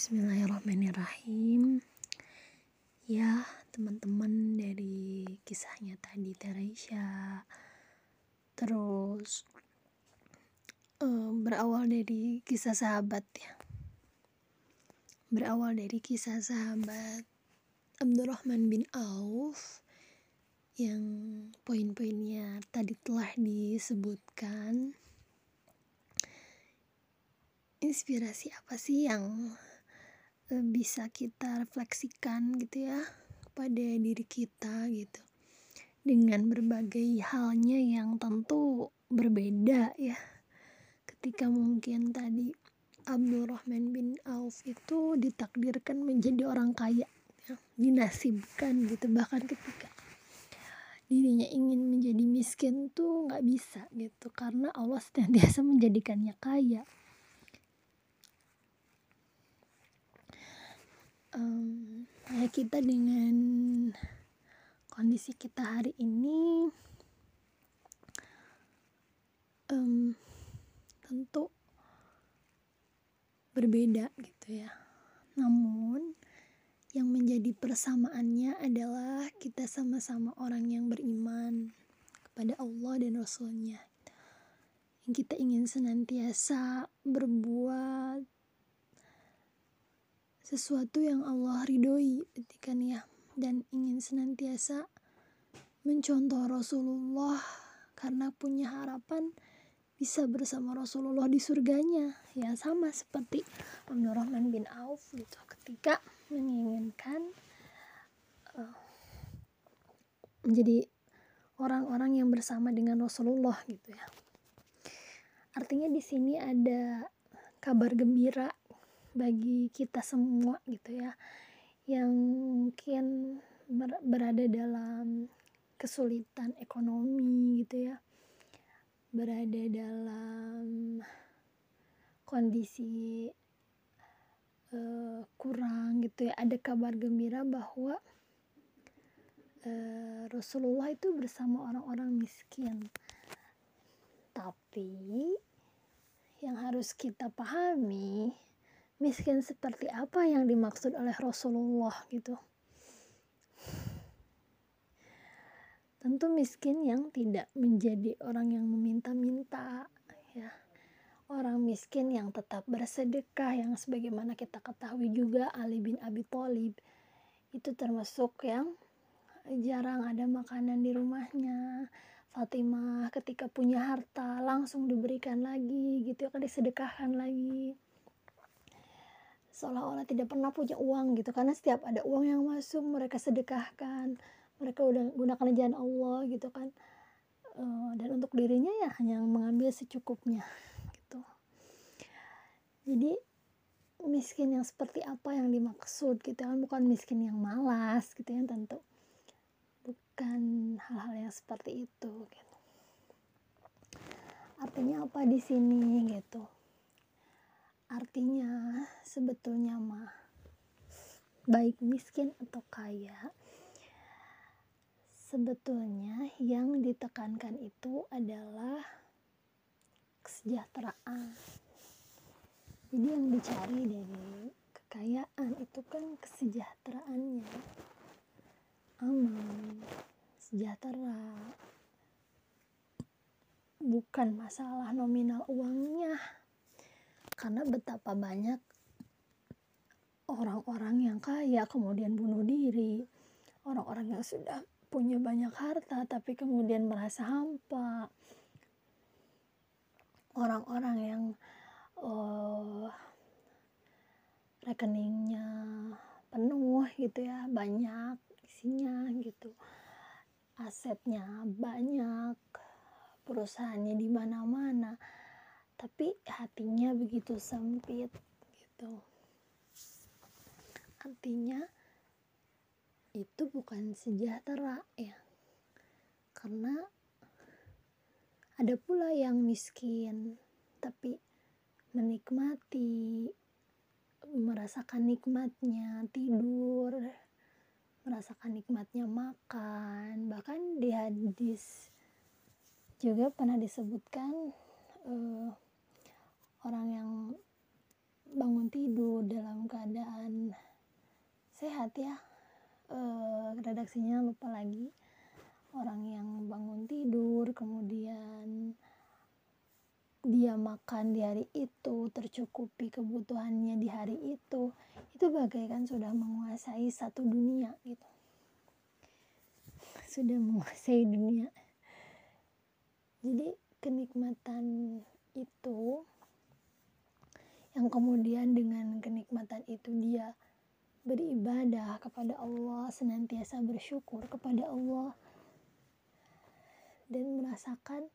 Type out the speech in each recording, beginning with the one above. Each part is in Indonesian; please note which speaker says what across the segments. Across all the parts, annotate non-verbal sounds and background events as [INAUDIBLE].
Speaker 1: Bismillahirrahmanirrahim. Ya teman-teman dari kisahnya tadi Teresya Terus um, Berawal dari kisah sahabat ya. Berawal dari kisah sahabat Abdurrahman bin Auf Yang poin-poinnya tadi telah disebutkan. Inspirasi apa sih yang bisa kita refleksikan gitu ya pada diri kita gitu. Dengan berbagai halnya yang tentu berbeda ya. Ketika mungkin tadi Abdurrahman bin Auf itu ditakdirkan menjadi orang kaya ya, dinasibkan gitu. Bahkan ketika dirinya ingin menjadi miskin tuh nggak bisa gitu. Karena Allah senantiasa menjadikannya kaya um, kita dengan kondisi kita hari ini um, tentu berbeda gitu ya. Namun yang menjadi persamaannya adalah kita sama-sama orang yang beriman kepada Allah dan Rasulnya. Yang kita ingin senantiasa berbuat sesuatu yang Allah ridhoi kan ya dan ingin senantiasa mencontoh Rasulullah karena punya harapan bisa bersama Rasulullah di surganya. Ya sama seperti Abdurrahman bin Auf gitu ketika menginginkan uh, menjadi orang-orang yang bersama dengan Rasulullah gitu ya. Artinya di sini ada kabar gembira bagi kita semua gitu ya yang mungkin ber berada dalam kesulitan ekonomi gitu ya berada dalam kondisi uh, kurang gitu ya. Ada kabar gembira bahwa uh, Rasulullah itu bersama orang-orang miskin. Tapi yang harus kita pahami miskin seperti apa yang dimaksud oleh Rasulullah gitu. Tentu miskin yang tidak menjadi orang yang meminta-minta ya. Orang miskin yang tetap bersedekah yang sebagaimana kita ketahui juga Ali bin Abi Thalib itu termasuk yang jarang ada makanan di rumahnya. Fatimah ketika punya harta langsung diberikan lagi gitu ya kan disedekahkan lagi seolah-olah tidak pernah punya uang gitu. Karena setiap ada uang yang masuk mereka sedekahkan mereka udah gunakan jalan Allah gitu kan. Uh, dan untuk dirinya ya hanya mengambil secukupnya [LAUGHS] gitu. Jadi miskin yang seperti apa yang dimaksud gitu kan? Bukan miskin yang malas gitu ya tentu. Bukan hal-hal yang seperti itu gitu. Artinya apa di sini gitu artinya sebetulnya mah baik miskin atau kaya sebetulnya yang ditekankan itu adalah kesejahteraan. Jadi yang dicari dari kekayaan itu kan kesejahteraannya. Aman sejahtera. Bukan masalah nominal uangnya karena betapa banyak orang-orang yang kaya kemudian bunuh diri. Orang-orang yang sudah punya banyak harta tapi kemudian merasa hampa. Orang-orang yang uh, rekeningnya penuh gitu ya banyak isinya gitu. Asetnya banyak perusahaannya di mana-mana tapi hatinya begitu sempit gitu. Artinya itu bukan sejahtera ya. Karena ada pula yang miskin tapi menikmati merasakan nikmatnya tidur merasakan nikmatnya makan. Bahkan di hadis juga pernah disebutkan uh, orang yang bangun tidur dalam keadaan sehat ya. Uh, redaksinya lupa lagi. Orang yang bangun tidur kemudian dia makan di hari itu tercukupi kebutuhannya di hari itu itu bagaikan sudah menguasai satu dunia gitu. [LAUGHS] Sudah menguasai dunia. Jadi kenikmatan itu yang kemudian dengan kenikmatan itu dia beribadah kepada Allah senantiasa bersyukur kepada Allah dan merasakan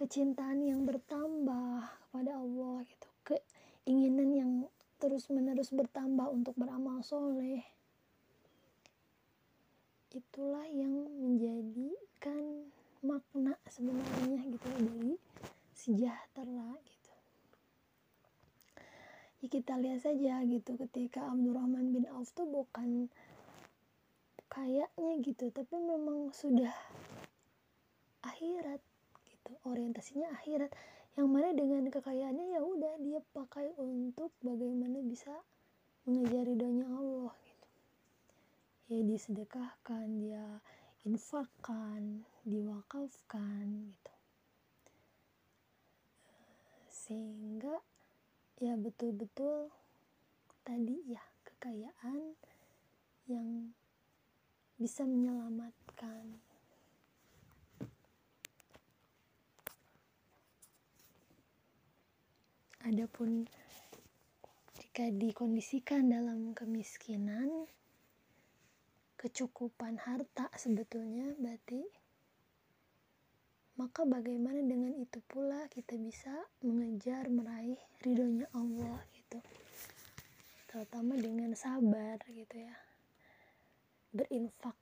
Speaker 1: kecintaan yang bertambah kepada Allah gitu. Keinginan yang terus menerus bertambah untuk beramal soleh. Itulah yang menjadikan makna sebenarnya gitu dari sejahtera gitu ya kita lihat saja gitu ketika Abdurrahman bin Auf tuh bukan kayaknya gitu tapi memang sudah akhirat gitu orientasinya akhirat. Yang mana dengan kekayaannya ya udah dia pakai untuk bagaimana bisa mengejar ridhonya Allah ya disedekahkan dia infakkan diwakafkan gitu. Sehingga ya betul-betul. Tadi ya kekayaan yang bisa menyelamatkan. Adapun jika dikondisikan dalam kemiskinan kecukupan harta sebetulnya berarti maka bagaimana dengan itu pula kita bisa mengejar meraih ridhonya Allah gitu. Terutama dengan sabar gitu ya. Berinfak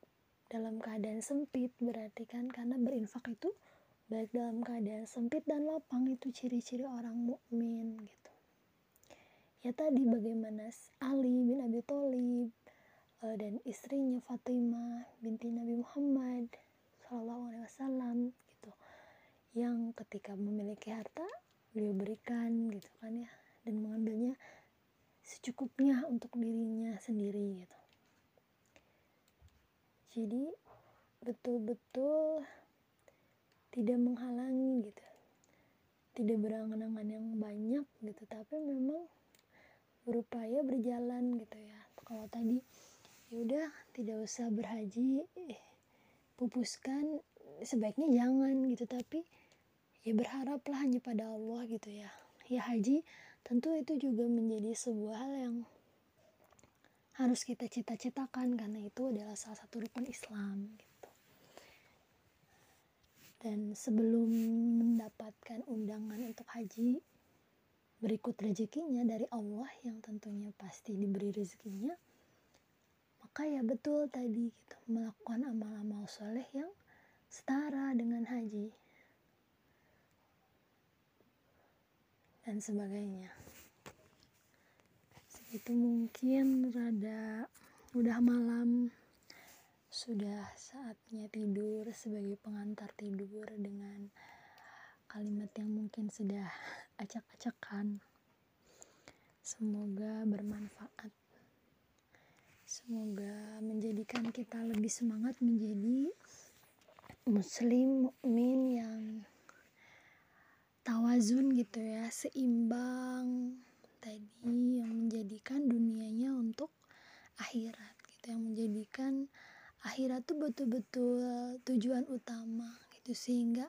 Speaker 1: dalam keadaan sempit berarti kan karena berinfak itu baik dalam keadaan sempit dan lapang itu ciri-ciri orang mukmin gitu. Ya tadi bagaimana Ali bin Abi Thalib uh, dan istrinya Fatimah binti Nabi Muhammad Shallallahu Alaihi Wasallam yang ketika memiliki harta beliau berikan gitu kan ya dan mengambilnya secukupnya untuk dirinya sendiri gitu. Jadi betul-betul tidak menghalangi gitu. Tidak berangan-angan yang banyak gitu tapi memang berupaya berjalan gitu ya. Kalau tadi ya udah tidak usah berhaji eh, pupuskan sebaiknya jangan gitu. Tapi ya berharaplah hanya pada Allah gitu ya. Ya haji tentu itu juga menjadi sebuah hal yang harus kita cita-citakan karena itu adalah salah satu rukun Islam gitu. Dan sebelum mendapatkan undangan untuk haji berikut rezekinya dari Allah yang tentunya pasti diberi rezekinya maka ya betul tadi gitu melakukan amal-amal soleh yang setara dengan haji dan sebagainya. Segitu mungkin rada udah malam. Sudah saatnya tidur sebagai pengantar tidur dengan kalimat yang mungkin sudah acak-acakan. Semoga bermanfaat. Semoga menjadikan kita lebih semangat menjadi muslim mukmin yang tawazun gitu ya, seimbang tadi yang menjadikan dunianya untuk akhirat gitu yang menjadikan akhirat tuh betul-betul tujuan utama gitu. Sehingga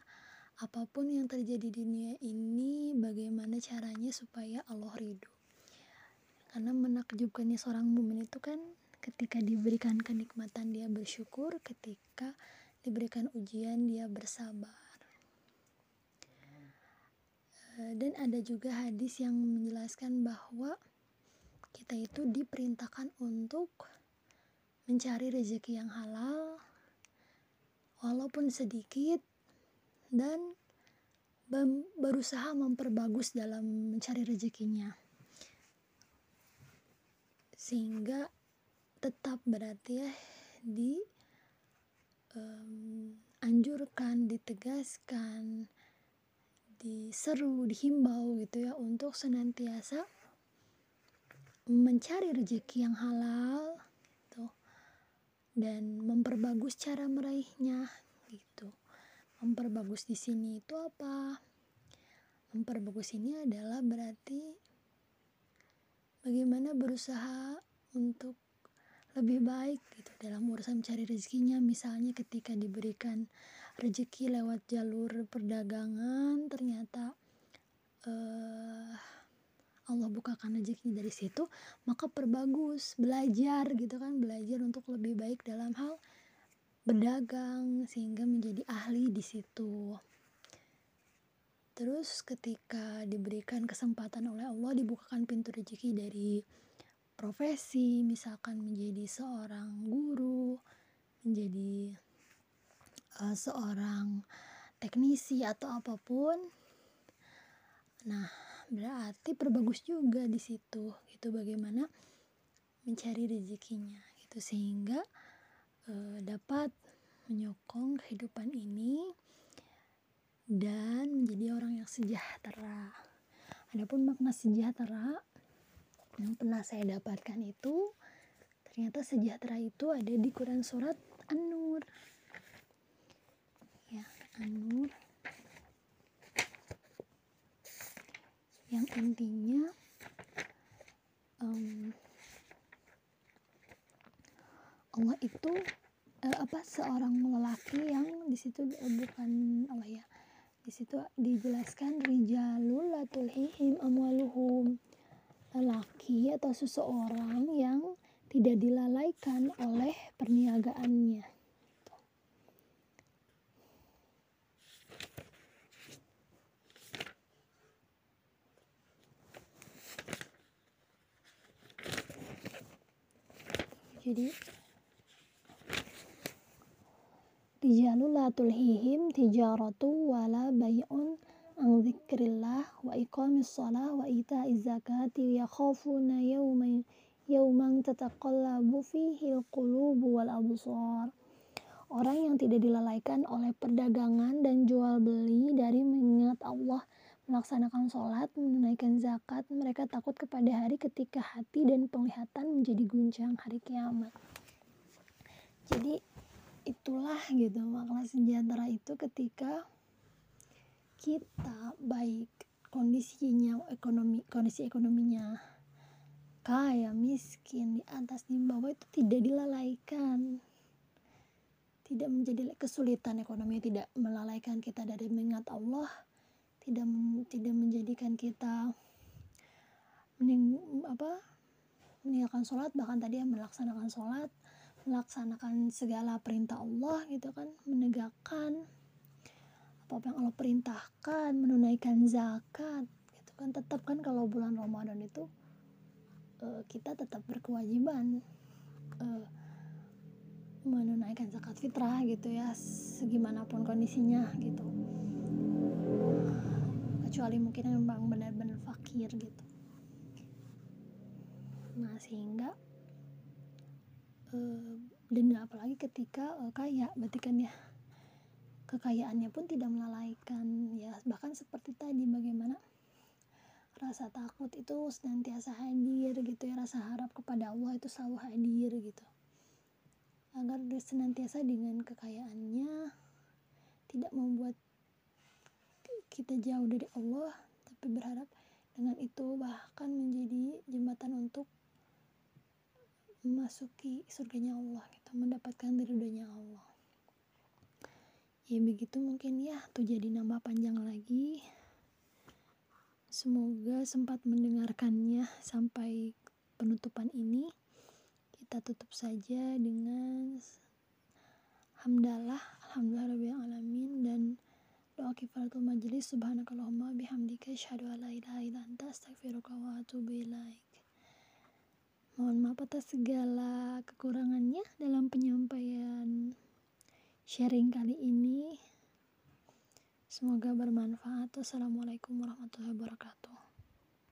Speaker 1: apa pun yang terjadi di dunia ini bagaimana caranya supaya Allah ridho? Karena menakjubkannya seorang mumin itu kan ketika diberikan kenikmatan dia bersyukur ketika diberikan ujian dia bersabar dan ada juga hadis yang menjelaskan bahwa kita itu diperintahkan untuk mencari rezeki yang halal walaupun sedikit dan berusaha memperbagus dalam mencari rezekinya. Sehingga tetap berarti ya di um, anjurkan, ditegaskan, diseru, dihimbau gitu ya untuk senantiasa mencari rezeki yang halal dan memperbagus cara meraihnya gitu. Memperbagus di sini itu apa? Memperbagus ini adalah berarti bagaimana berusaha untuk lebih baik gitu dalam urusan mencari rezekinya. Misalnya ketika diberikan rezeki lewat jalur perdagangan ternyata uh, Allah bukakan rezeki dari situ maka perbagus belajar gitu kan belajar untuk lebih baik dalam hal berdagang sehingga menjadi ahli di situ. Terus ketika diberikan kesempatan oleh Allah dibukakan pintu rezeki dari profesi misalkan menjadi seorang guru menjadi uh, seorang teknisi atau apa pun. Nah berarti perbagus juga di situ itu bagaimana mencari rezekinya gitu. Sehingga uh, dapat menyokong kehidupan ini dan menjadi orang yang sejahtera. Adapun makna sejahtera yang pernah saya dapatkan itu ternyata sejahtera itu ada di Quran surat An-Nur An-Nur yang intinya um, Allah itu uh, apa seorang lelaki yang di situ uh, bukan Allah ya di situ dijelaskan rijalul latulhihim amwaluhum. Lelaki atau seseorang yang tidak dilalaikan oleh perniagaannya jadi rijalul la tulhihim tijaratu wala bay'un an dzikrillah wa iqamis shalah wa ita'iz zakati yakhafuna yawman yawman tataqallabu fihi al-qulubu wal absar. Orang yang tidak dilalaikan oleh perdagangan dan jual beli dari mengingat Allah melaksanakan sholat, menunaikan zakat, mereka takut kepada hari ketika hati dan penglihatan menjadi guncang hari kiamat. Jadi itulah gitu makna sejahtera itu ketika kita baik kondisinya ekonomi kondisi ekonominya kaya miskin di atas di bawah itu tidak dilalaikan tidak menjadi kesulitan ekonomi tidak melalaikan kita dari mengingat Allah tidak tidak menjadikan kita mening, apa meninggalkan sholat bahkan tadi yang melaksanakan sholat melaksanakan segala perintah Allah gitu kan menegakkan apa yang Allah perintahkan menunaikan zakat gitu kan. Tetap kan kalau bulan Ramadan itu uh, kita tetap berkewajiban uh, menunaikan zakat fitrah gitu ya segimanapun kondisinya gitu kecuali mungkin memang benar-benar fakir gitu. Nah sehingga uh, dan apalagi ketika uh, kaya berarti kan ya kekayaannya pun tidak melalaikan ya. Bahkan seperti tadi bagaimana rasa takut itu senantiasa hadir gitu ya rasa harap kepada Allah itu selalu hadir gitu. Agar senantiasa dengan kekayaannya tidak membuat kita jauh dari Allah tapi berharap dengan itu bahkan menjadi jembatan untuk memasuki surganya Allah gitu mendapatkan ridhonya Allah. Ya begitu mungkin ya tuh jadi nambah panjang lagi. Semoga sempat mendengarkannya sampai penutupan ini. Kita tutup saja dengan hamdalah alhamdulillah alamin dan doa kifaratul majelis subhanakallahumma bihamdika asyhadu an la ilaha illa anta astaghfiruka wa atubu ilaik. Mohon maaf atas segala kekurangannya dalam penyampaian sharing kali ini. Semoga bermanfaat. Wassalamualaikum warahmatullahi wabarakatuh